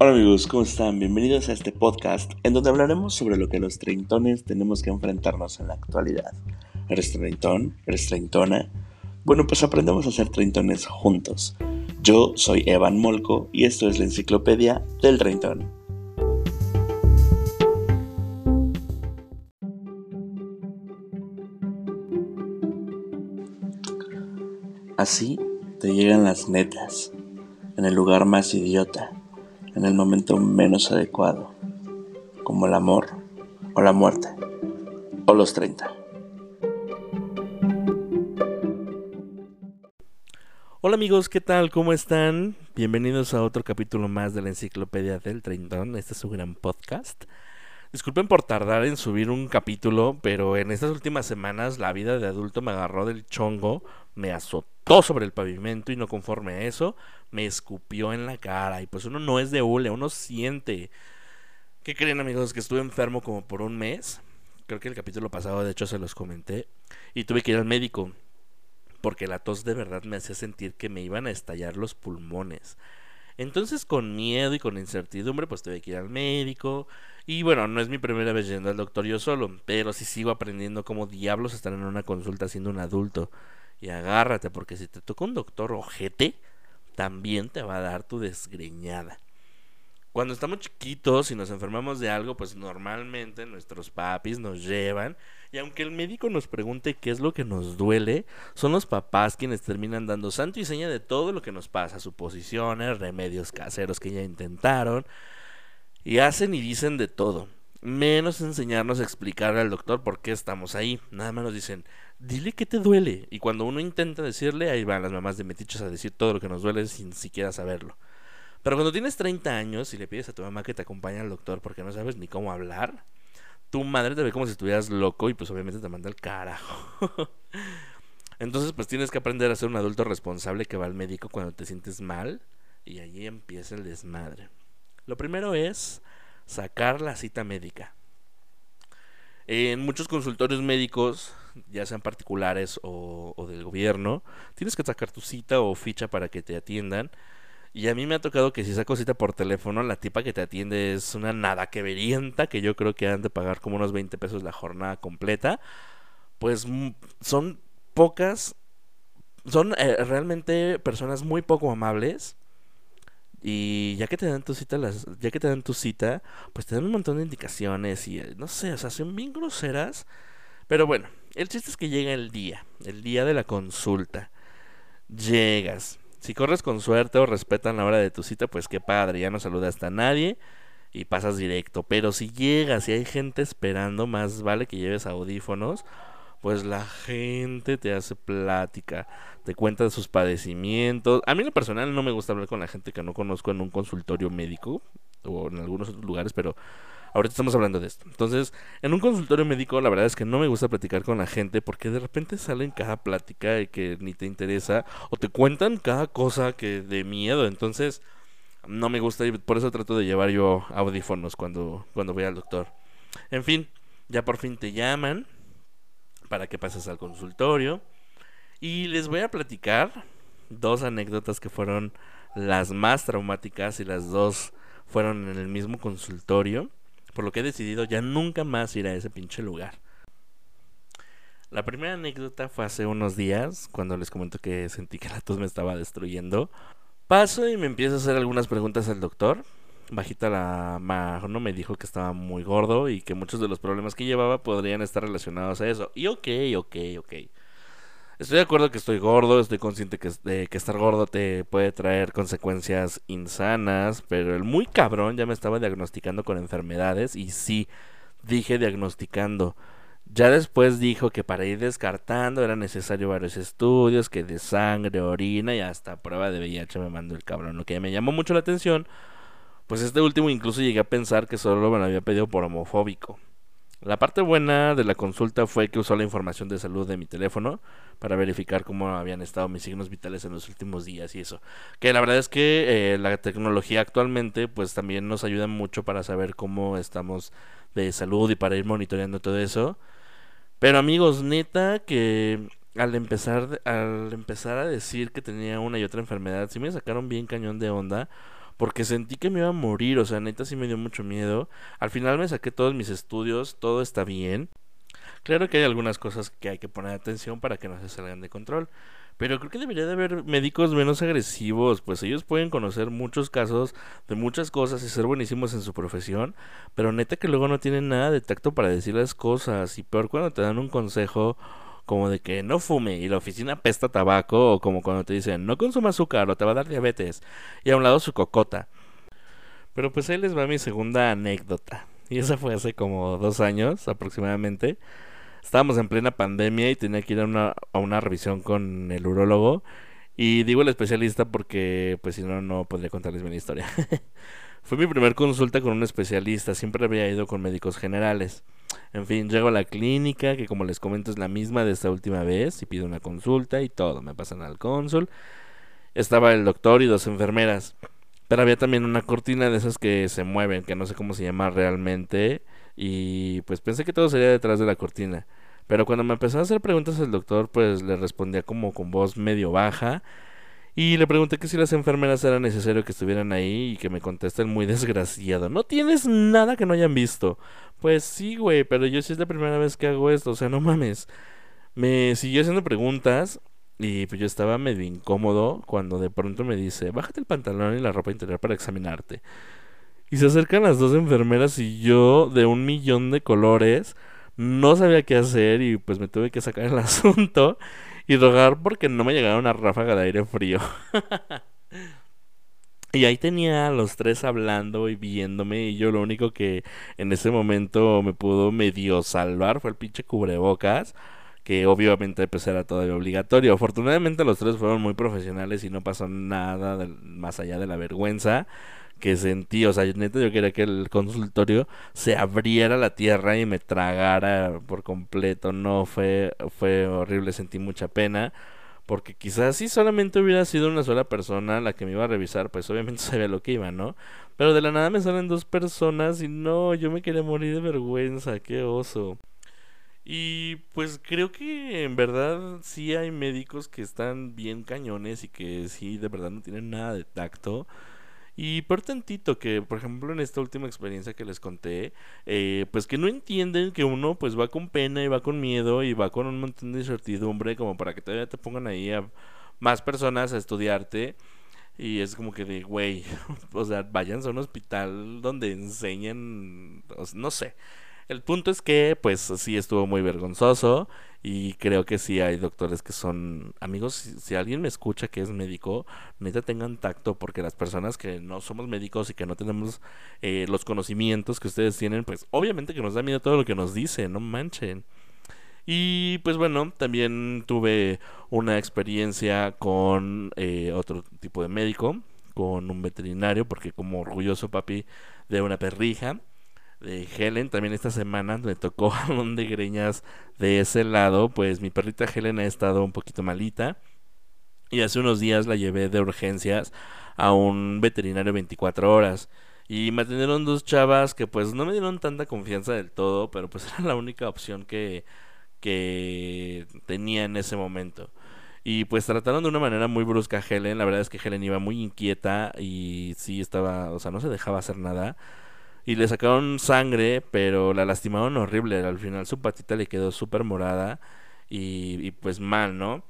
Hola amigos, ¿cómo están? Bienvenidos a este podcast en donde hablaremos sobre lo que los treintones tenemos que enfrentarnos en la actualidad. ¿Eres treintón? ¿Eres treintona? Bueno, pues aprendemos a ser treintones juntos. Yo soy Evan Molko y esto es la enciclopedia del treintón. Así te llegan las netas, en el lugar más idiota, en el momento menos adecuado, como el amor o la muerte, o los 30. Hola amigos, ¿qué tal? ¿Cómo están? Bienvenidos a otro capítulo más de la Enciclopedia del Treintón. Este es su gran podcast. Disculpen por tardar en subir un capítulo, pero en estas últimas semanas la vida de adulto me agarró del chongo, me azotó sobre el pavimento y no conforme a eso, me escupió en la cara. Y pues uno no es de hule, uno siente. ¿Qué creen amigos? Que estuve enfermo como por un mes. Creo que el capítulo pasado de hecho se los comenté. Y tuve que ir al médico. Porque la tos de verdad me hacía sentir que me iban a estallar los pulmones. Entonces con miedo y con incertidumbre pues tuve que ir al médico. Y bueno, no es mi primera vez yendo al doctor yo solo. Pero sí sigo aprendiendo cómo diablos están en una consulta siendo un adulto. Y agárrate, porque si te toca un doctor ojete, también te va a dar tu desgreñada. Cuando estamos chiquitos y nos enfermamos de algo, pues normalmente nuestros papis nos llevan. Y aunque el médico nos pregunte qué es lo que nos duele, son los papás quienes terminan dando santo y seña de todo lo que nos pasa, suposiciones, remedios caseros que ya intentaron. Y hacen y dicen de todo. Menos enseñarnos a explicarle al doctor por qué estamos ahí. Nada más nos dicen, dile que te duele. Y cuando uno intenta decirle, ahí van las mamás de metichos a decir todo lo que nos duele sin siquiera saberlo. Pero cuando tienes 30 años y le pides a tu mamá que te acompañe al doctor porque no sabes ni cómo hablar, tu madre te ve como si estuvieras loco y pues obviamente te manda el carajo. Entonces pues tienes que aprender a ser un adulto responsable que va al médico cuando te sientes mal y allí empieza el desmadre. Lo primero es sacar la cita médica. En muchos consultorios médicos, ya sean particulares o, del gobierno, tienes que sacar tu cita o ficha para que te atiendan. Y a mí me ha tocado que si saco cita por teléfono, la tipa que te atiende es una nada que verienta, que yo creo que han de pagar como unos 20 pesos la jornada completa. Pues son pocas, son eh, realmente personas muy poco amables y ya que te dan tu cita, las, ya que te dan tu cita, pues te dan un montón de indicaciones y eh, no sé, o sea, son bien groseras. Pero bueno, el chiste es que llega el día, el día de la consulta. Llegas. Si corres con suerte o respetan la hora de tu cita, pues qué padre, ya no saludas a nadie y pasas directo. Pero si llegas y hay gente esperando, más vale que lleves audífonos pues la gente te hace plática, te cuenta de sus padecimientos. A mí en lo personal no me gusta hablar con la gente que no conozco en un consultorio médico o en algunos otros lugares, pero ahorita estamos hablando de esto. Entonces, en un consultorio médico la verdad es que no me gusta platicar con la gente porque de repente salen cada plática que ni te interesa o te cuentan cada cosa que de miedo. Entonces, no me gusta y por eso trato de llevar yo audífonos cuando, cuando voy al doctor. En fin, ya por fin te llaman para que pases al consultorio. Y les voy a platicar dos anécdotas que fueron las más traumáticas y las dos fueron en el mismo consultorio. Por lo que he decidido ya nunca más ir a ese pinche lugar. La primera anécdota fue hace unos días, cuando les comento que sentí que la tos me estaba destruyendo. Paso y me empiezo a hacer algunas preguntas al doctor bajita la mano me dijo que estaba muy gordo y que muchos de los problemas que llevaba podrían estar relacionados a eso. Y ok, ok, ok. Estoy de acuerdo que estoy gordo, estoy consciente que, de que estar gordo te puede traer consecuencias insanas, pero el muy cabrón ya me estaba diagnosticando con enfermedades y sí, dije diagnosticando. Ya después dijo que para ir descartando era necesario varios estudios, que de sangre, orina y hasta prueba de VIH me mandó el cabrón, lo que me llamó mucho la atención pues este último incluso llegué a pensar que solo me lo había pedido por homofóbico. La parte buena de la consulta fue que usó la información de salud de mi teléfono para verificar cómo habían estado mis signos vitales en los últimos días y eso. Que la verdad es que eh, la tecnología actualmente pues también nos ayuda mucho para saber cómo estamos de salud y para ir monitoreando todo eso. Pero amigos, neta que al empezar al empezar a decir que tenía una y otra enfermedad, sí me sacaron bien cañón de onda porque sentí que me iba a morir, o sea, neta sí me dio mucho miedo. Al final me saqué todos mis estudios, todo está bien. Claro que hay algunas cosas que hay que poner atención para que no se salgan de control. Pero creo que debería de haber médicos menos agresivos, pues ellos pueden conocer muchos casos de muchas cosas y ser buenísimos en su profesión, pero neta que luego no tienen nada de tacto para decir las cosas y peor cuando te dan un consejo como de que no fume y la oficina pesta tabaco o como cuando te dicen no consuma azúcar o te va a dar diabetes y a un lado su cocota. Pero pues ahí les va mi segunda anécdota y esa fue hace como dos años aproximadamente estábamos en plena pandemia y tenía que ir a una, a una revisión con el urólogo. Y digo el especialista porque, pues si no, no podría contarles mi historia. Fue mi primer consulta con un especialista, siempre había ido con médicos generales. En fin, llego a la clínica, que como les comento es la misma de esta última vez, y pido una consulta y todo, me pasan al cónsul. Estaba el doctor y dos enfermeras. Pero había también una cortina de esas que se mueven, que no sé cómo se llama realmente. Y pues pensé que todo sería detrás de la cortina. Pero cuando me empezó a hacer preguntas el doctor, pues le respondía como con voz medio baja. Y le pregunté que si las enfermeras era necesario que estuvieran ahí y que me contesten muy desgraciado. ¿No tienes nada que no hayan visto? Pues sí, güey, pero yo sí es la primera vez que hago esto, o sea, no mames. Me siguió haciendo preguntas y pues yo estaba medio incómodo cuando de pronto me dice, bájate el pantalón y la ropa interior para examinarte. Y se acercan las dos enfermeras y yo, de un millón de colores, no sabía qué hacer y pues me tuve que sacar el asunto y rogar porque no me llegara una ráfaga de aire frío. y ahí tenía a los tres hablando y viéndome y yo lo único que en ese momento me pudo medio salvar fue el pinche cubrebocas que obviamente pues era todavía obligatorio. Afortunadamente los tres fueron muy profesionales y no pasó nada más allá de la vergüenza que sentí, o sea, neta yo quería que el consultorio se abriera la tierra y me tragara por completo, no fue fue horrible, sentí mucha pena porque quizás si solamente hubiera sido una sola persona la que me iba a revisar, pues obviamente sabía lo que iba, ¿no? Pero de la nada me salen dos personas y no, yo me quería morir de vergüenza, qué oso. Y pues creo que en verdad sí hay médicos que están bien cañones y que sí de verdad no tienen nada de tacto. Y por tantito que, por ejemplo, en esta última experiencia que les conté, eh, pues que no entienden que uno pues va con pena y va con miedo y va con un montón de incertidumbre como para que todavía te pongan ahí a más personas a estudiarte. Y es como que de, güey, o sea, vayan a un hospital donde enseñen, no sé. El punto es que, pues, sí estuvo muy vergonzoso y creo que sí hay doctores que son amigos. Si, alguien me escucha que es médico, neta tengan tacto porque las personas que no somos médicos y que no tenemos eh, los conocimientos que ustedes tienen, pues obviamente que nos da miedo todo lo que nos dicen, no manchen. Y pues bueno, también tuve una experiencia con eh, otro tipo de médico, con un veterinario, porque como orgulloso papi de una perrija, de Helen. También esta semana me tocó un de greñas de ese lado. Pues mi perrita Helen ha estado un poquito malita. Y hace unos días la llevé de urgencias a un veterinario 24 horas. Y me atendieron dos chavas que pues no me dieron tanta confianza del todo, pero pues era la única opción que, que tenía en ese momento. Y pues trataron de una manera muy brusca a Helen. La verdad es que Helen iba muy inquieta y sí estaba, o sea, no se dejaba hacer nada y le sacaron sangre, pero la lastimaron horrible. Al final su patita le quedó súper morada y, pues mal, ¿no?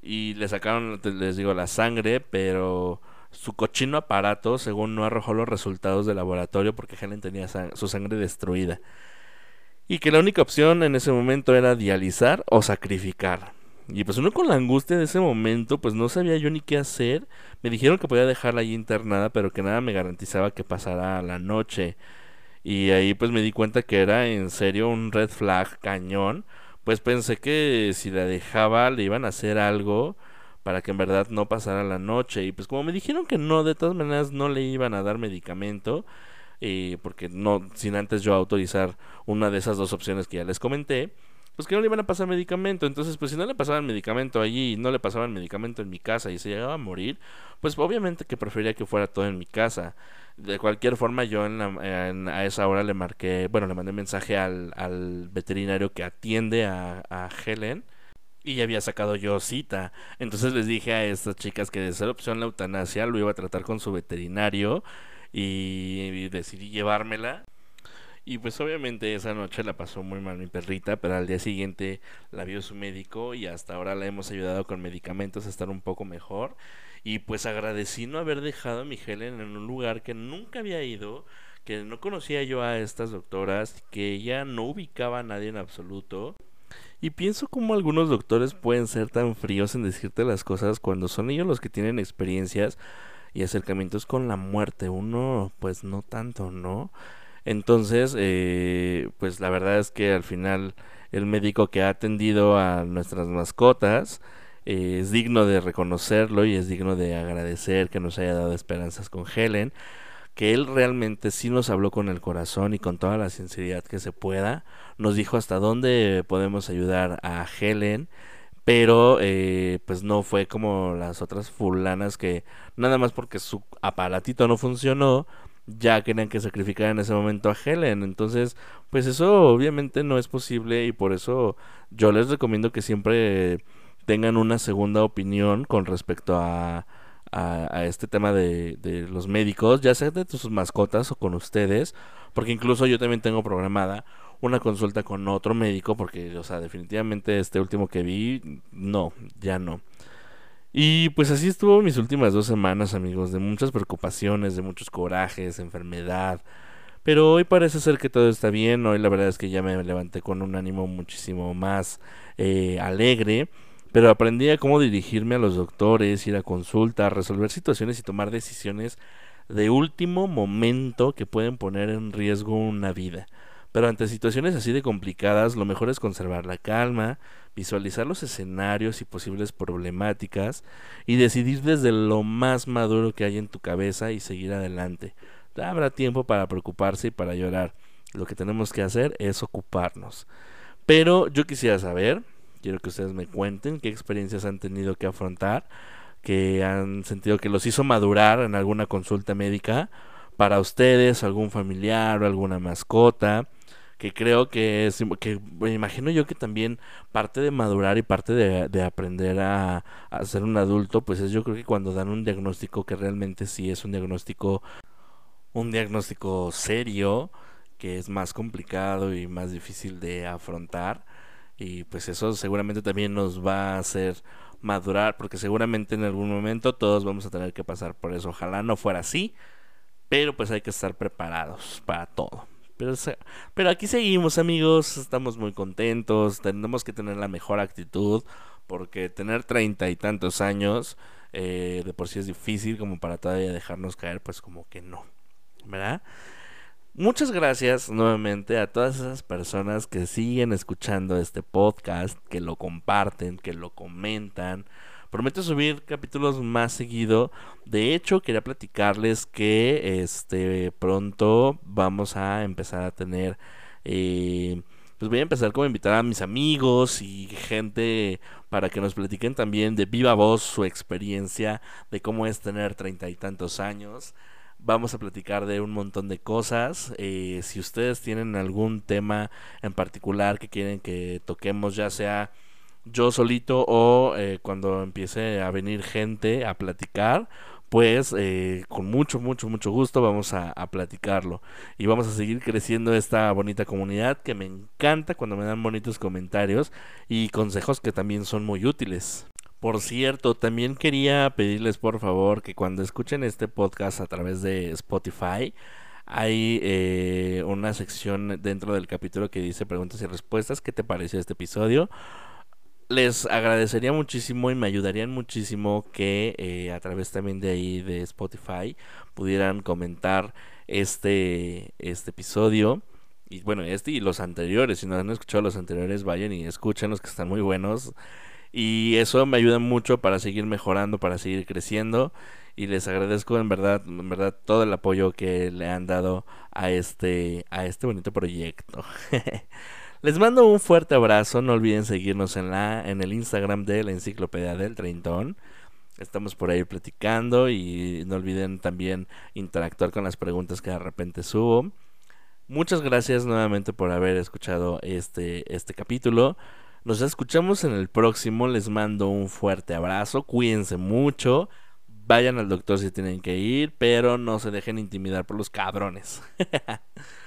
Y le sacaron, les digo, la sangre, pero su cochino aparato, según no arrojó los resultados del laboratorio porque Helen tenía su sangre destruida. Y que la única opción en ese momento era dializar o sacrificar. Y pues uno con la angustia de ese momento, pues no sabía yo ni qué hacer. Me dijeron que podía dejarla ahí internada, pero que nada me garantizaba que pasara la noche. Y ahí pues me di cuenta que era en serio un red flag cañón. Pues pensé que si la dejaba le iban a hacer algo para que en verdad no pasara la noche. Y pues como me dijeron que no, de todas maneras no le iban a dar medicamento. Eh, porque no, sin antes yo autorizar una de esas dos opciones que ya les comenté pues que no le iban a pasar medicamento. Entonces, pues si no le pasaban medicamento allí y no le pasaban medicamento en mi casa y se llegaba a morir, pues obviamente que prefería que fuera todo en mi casa. De cualquier forma, yo en a esa hora le marqué, bueno, le mandé mensaje al, veterinario que atiende a, a Helen y ya había sacado yo cita. Entonces les dije a estas chicas que de ser opción la eutanasia lo iba a tratar con su veterinario y, decidí llevármela. Y pues obviamente esa noche la pasó muy mal mi perrita, pero al día siguiente la vio su médico y hasta ahora la hemos ayudado con medicamentos a estar un poco mejor. Y pues agradecí no haber dejado a mi Helen en un lugar que nunca había ido, que no conocía yo a estas doctoras, que ella no ubicaba a nadie en absoluto. Y pienso como algunos doctores pueden ser tan fríos en decirte las cosas cuando son ellos los que tienen experiencias y acercamientos con la muerte. Uno, pues no tanto, ¿no? Entonces, eh, pues la verdad es que al final el médico que ha atendido a nuestras mascotas eh, es digno de reconocerlo y es digno de agradecer que nos haya dado esperanzas con Helen que él realmente sí nos habló con el corazón y con toda la sinceridad que se pueda. Nos dijo hasta dónde podemos ayudar a Helen, pero eh, pues no fue como las otras fulanas que nada más porque su aparatito no funcionó, ya querían que sacrificar en ese momento a Helen. Entonces, pues eso obviamente no es posible y por eso yo les recomiendo que siempre tengan una segunda opinión con respecto a a, este tema de, de, los médicos, ya sea de sus mascotas o con ustedes, porque incluso yo también tengo programada una consulta con otro médico, porque, o sea, definitivamente este último que vi, no, ya no. Y pues así estuvo mis últimas dos semanas, amigos, de muchas preocupaciones, de muchos corajes, enfermedad. Pero hoy parece ser que todo está bien, hoy la verdad es que ya me levanté con un ánimo muchísimo más eh, alegre pero aprendí a cómo dirigirme a los doctores, ir a consulta, resolver situaciones y tomar decisiones de último momento que pueden poner en riesgo una vida. Pero ante situaciones así de complicadas, lo mejor es conservar la calma, visualizar los escenarios y posibles problemáticas y decidir desde lo más maduro que hay en tu cabeza y seguir adelante. Habrá tiempo para preocuparse y para llorar. Lo que tenemos que hacer es ocuparnos. Pero yo quisiera saber, quiero que ustedes me cuenten qué experiencias han tenido que afrontar, que han sentido que los hizo madurar en alguna consulta médica para ustedes, algún familiar o alguna mascota, que creo que es, que me imagino yo que también parte de madurar y parte de, aprender a, a, ser un adulto, pues es yo creo que cuando dan un diagnóstico que realmente sí es un diagnóstico, un diagnóstico serio, que es más complicado y más difícil de afrontar, y pues eso seguramente también nos va a hacer madurar porque seguramente en algún momento todos vamos a tener que pasar por eso. Ojalá no fuera así, pero pues hay que estar preparados para todo. Pero, pero aquí seguimos amigos, estamos muy contentos, tenemos que tener la mejor actitud porque tener treinta y tantos años eh, de por sí es difícil como para todavía dejarnos caer, pues como que no, ¿verdad? Muchas gracias nuevamente a todas esas personas que siguen escuchando este podcast, que lo comparten, que lo comentan. Prometo subir capítulos más seguido. De hecho, quería platicarles que este pronto vamos a empezar a tener eh, pues voy a empezar como a invitar a mis amigos y gente para que nos platiquen también de viva voz su experiencia de cómo es tener treinta y tantos años. Vamos a platicar de un montón de cosas. Eh, si ustedes tienen algún tema en particular que quieren que toquemos, ya sea yo solito o eh, cuando empiece a venir gente a platicar, pues eh, con mucho, mucho, mucho gusto vamos a, platicarlo. Y vamos a seguir creciendo esta bonita comunidad que me encanta cuando me dan bonitos comentarios y consejos que también son muy útiles. Por cierto, también quería pedirles por favor que cuando escuchen este podcast a través de Spotify, hay eh, una sección dentro del capítulo que dice preguntas y respuestas. ¿Qué te pareció este episodio? Les agradecería muchísimo y me ayudarían muchísimo que eh, a través también de ahí de Spotify pudieran comentar este, este episodio y bueno, este y los anteriores. Si no han escuchado los anteriores, vayan y escuchen los que están muy buenos. Y eso me ayuda mucho para seguir mejorando, para seguir creciendo. Y les agradezco en verdad, en verdad todo el apoyo que le han dado a este, a este bonito proyecto. les mando un fuerte abrazo. No olviden seguirnos en la, en el Instagram de la Enciclopedia del Treintón. Estamos por ahí platicando y no olviden también interactuar con las preguntas que de repente subo. Muchas gracias nuevamente por haber escuchado este, este capítulo. Nos escuchamos en el próximo. Les mando un fuerte abrazo. Cuídense mucho. Vayan al doctor si tienen que ir, pero no se dejen intimidar por los cabrones.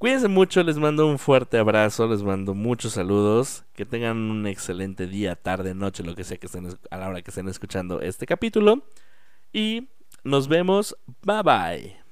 Cuídense mucho, les mando un fuerte abrazo, les mando muchos saludos, que tengan un excelente día, tarde, noche, lo que sea que estén a la hora que estén escuchando este capítulo. Y nos vemos, bye bye.